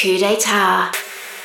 KU DE TA,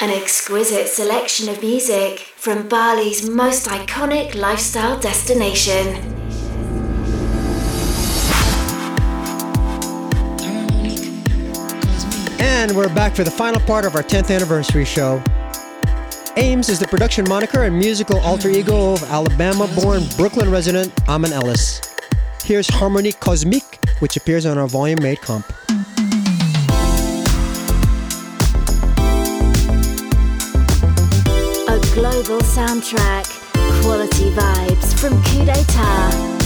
an exquisite selection of music from Bali's most iconic lifestyle destination. And we're back for the final part of our 10th anniversary show. Ames is the production moniker and musical alter ego of Alabama born Brooklyn resident Amin Ellis. Here's Harmonique Cosmique, which appears on our volume made comp. Global soundtrack, quality vibes from KU DE TA.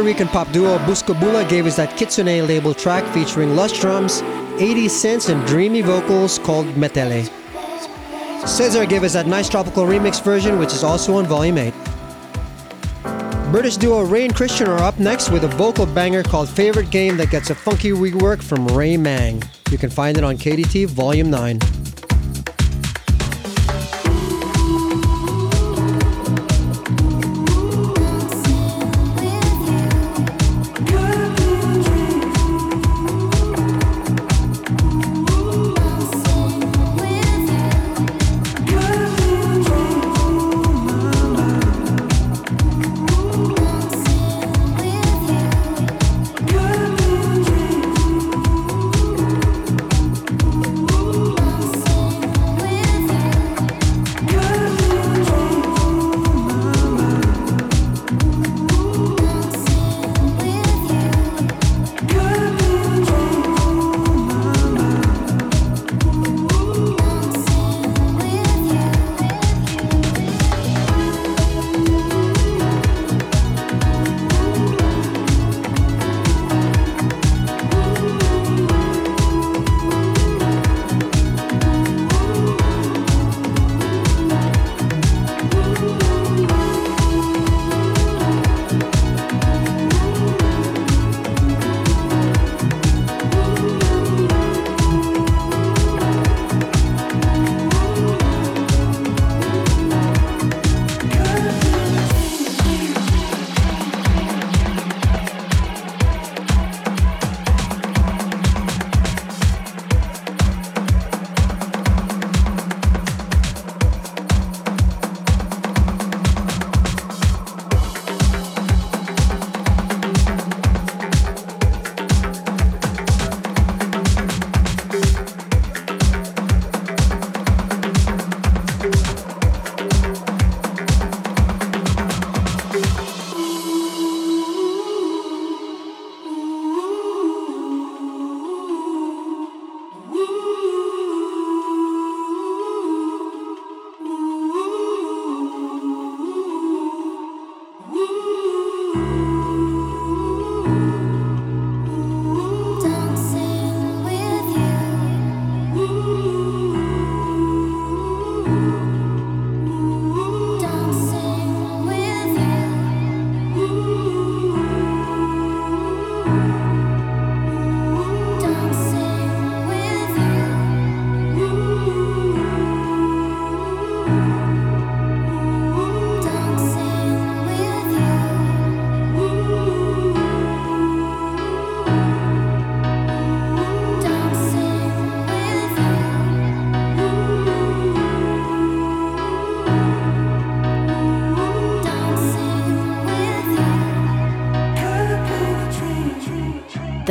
Puerto Rican pop duo Buscabulla gave us that Kitsune label track featuring lush drums, 80 cents, and dreamy vocals called Metele. Cesar gave us that nice tropical remix version, which is also on Volume 8. British duo Ray and Christian are up next with a vocal banger called Favorite Game that gets a funky rework from Ray Mang. You can find it on KDT Volume 9.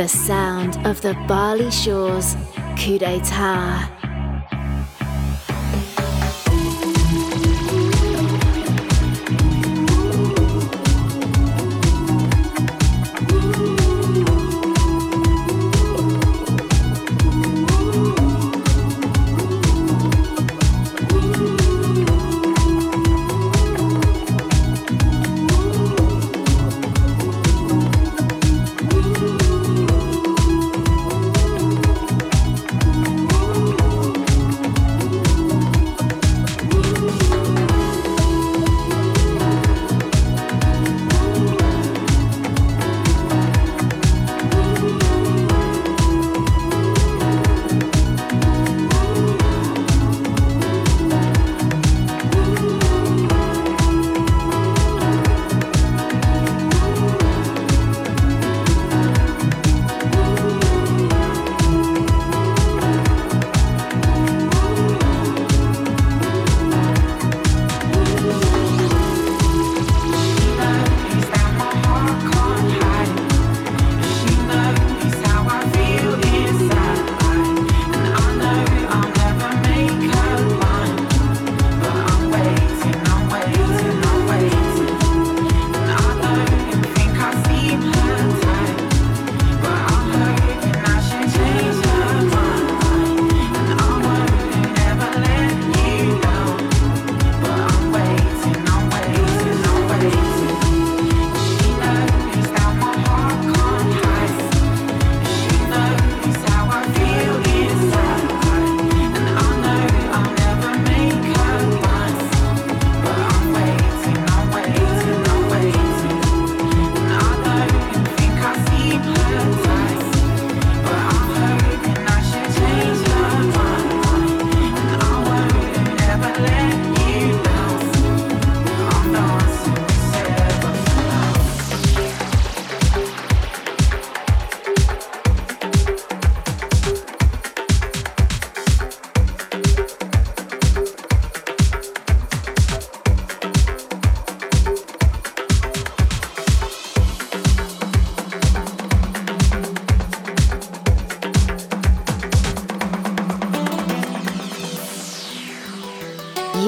The sound of the Bali Shores KU DE TA.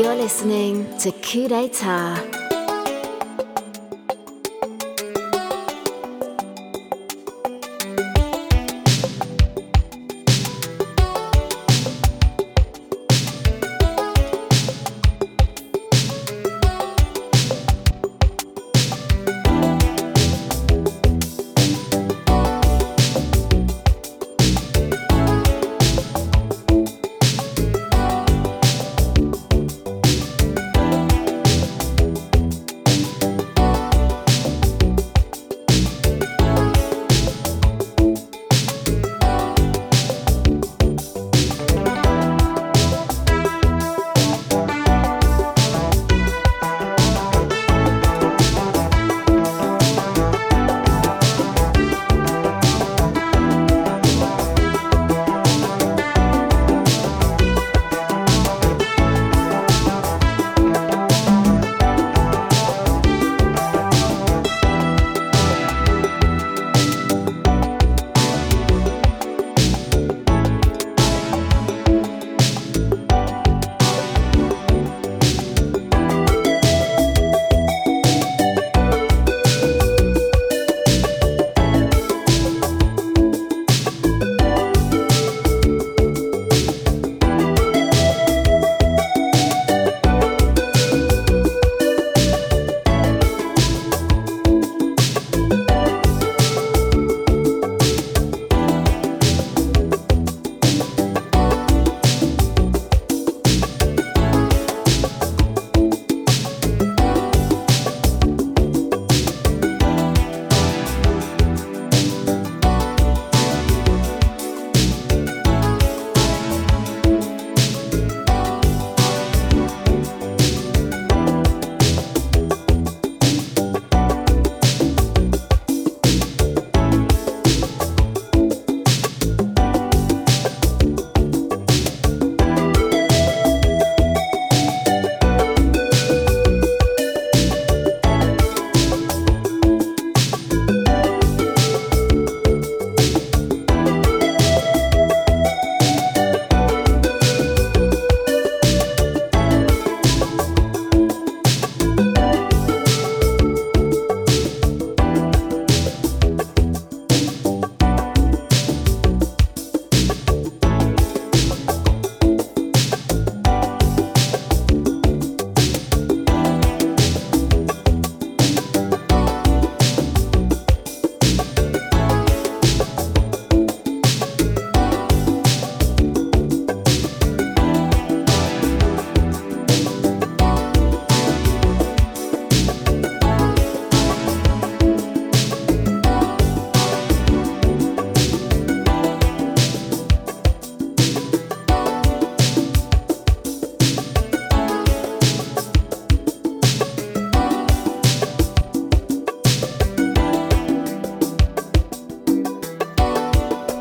You're listening to KU DE TA.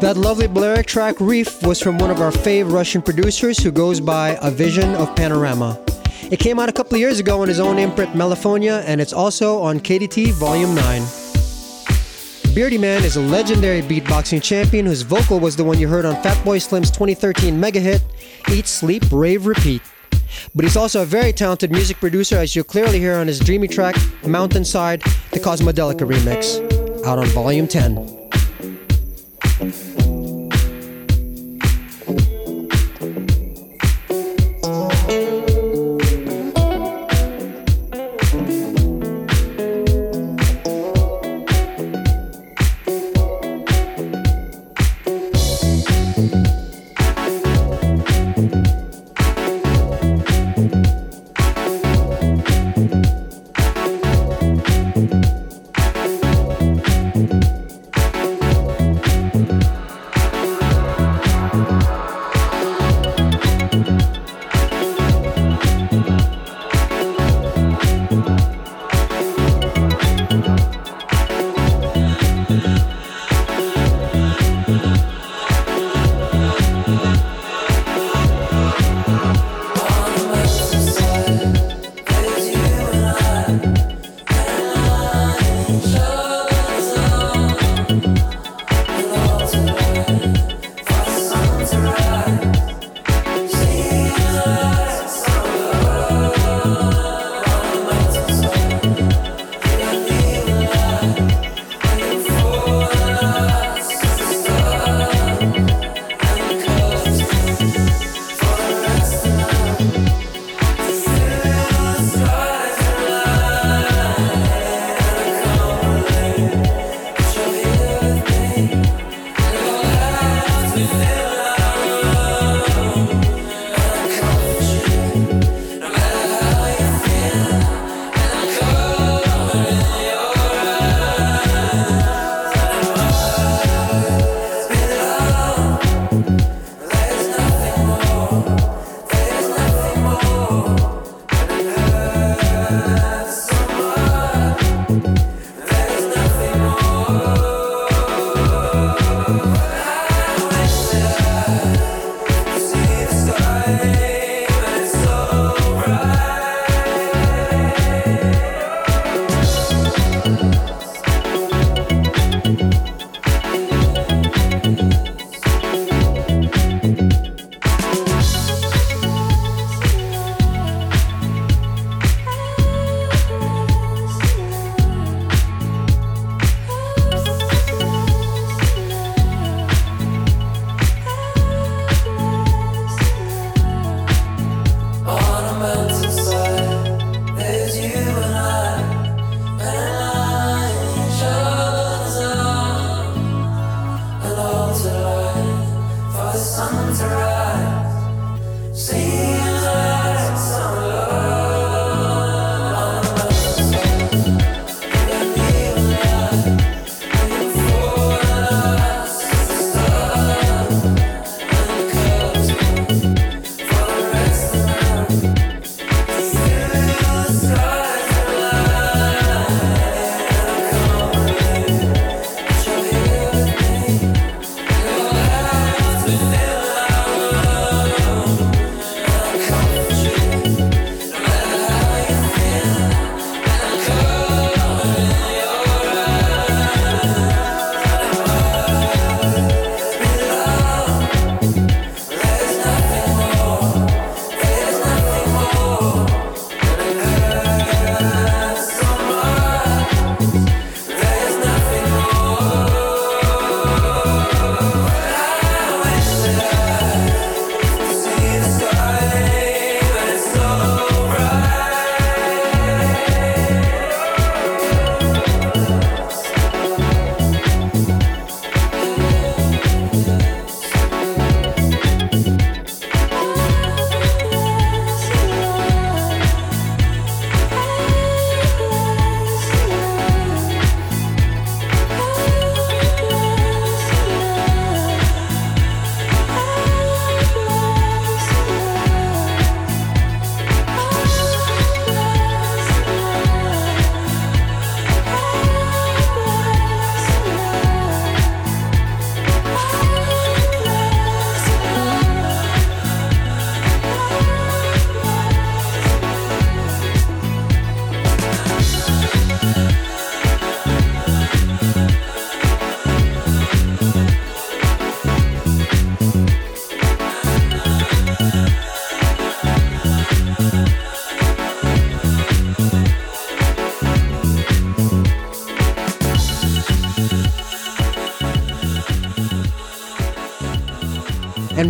That lovely Balearic track Reef was from one of our fave Russian producers who goes by A Vision of Panorama. It came out a couple years ago on his own imprint Melophonia, and it's also on KDT Volume 9. Beardyman is a legendary beatboxing champion whose vocal was the one you heard on Fatboy Slim's 2013 mega hit, Eat, Sleep, Rave, Repeat. But he's also a very talented music producer, as you'll clearly hear on his dreamy track, Mountainside, the Cosmodelica remix, out on Volume 10.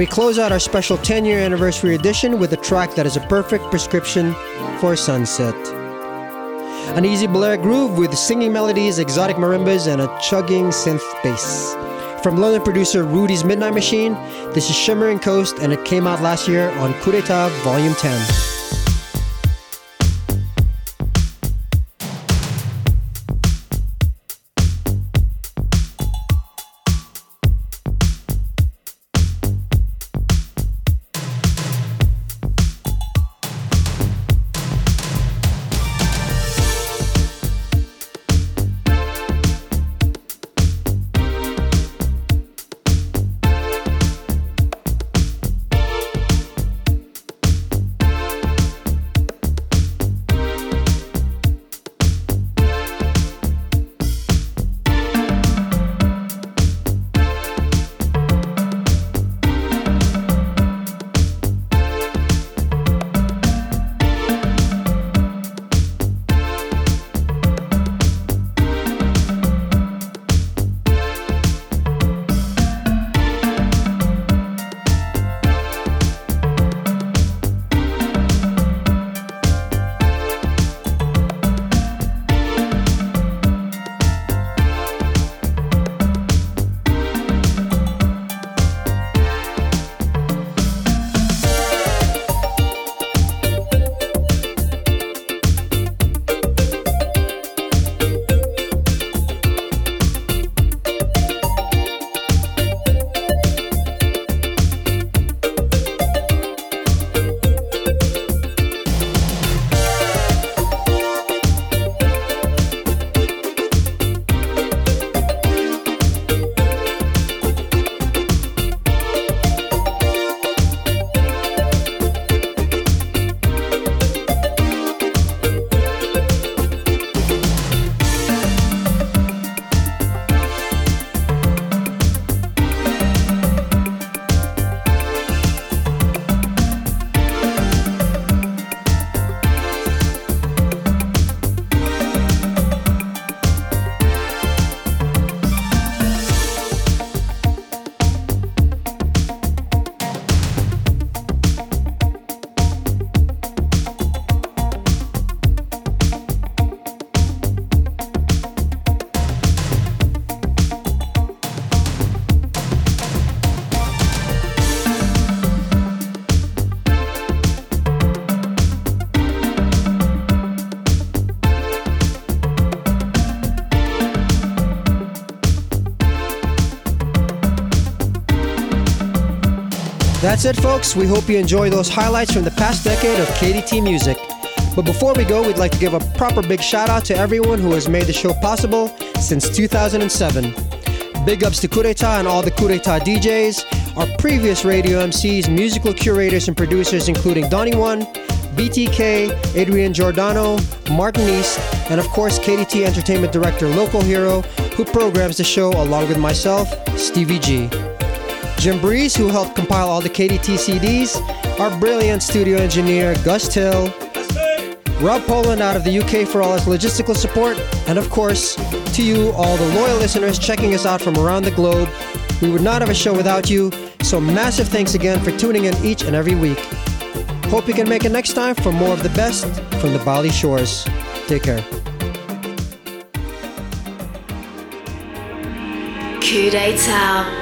We close out our special 10 year anniversary edition with a track that is a perfect prescription for sunset. An easy Blair groove with singing melodies, exotic marimbas, and a chugging synth bass. From London producer Rudy's Midnight Machine, this is Shimmering Coast, and it came out last year on KU DE TA Volume 10. That's it, folks. We hope you enjoy those highlights from the past decade of KDT music. But before we go, we'd like to give a proper big shout out to everyone who has made the show possible since 2007. Big ups to d'etat and all the d'etat DJs, our previous radio MCs, musical curators, and producers, including Donnie One, BTK, Adrian Giordano, Martin East, and of course KDT Entertainment Director Local Hero, who programs the show along with myself, Stevie G. Jim Breeze, who helped compile all the KDT CDs, our brilliant studio engineer, Gus Till, Rob Poland out of the UK for all his logistical support, and of course, to you, all the loyal listeners checking us out from around the globe. We would not have a show without you, so massive thanks again for tuning in each and every week. Hope you can make it next time for more of the best from the Bali shores. Take care. KU DE TA.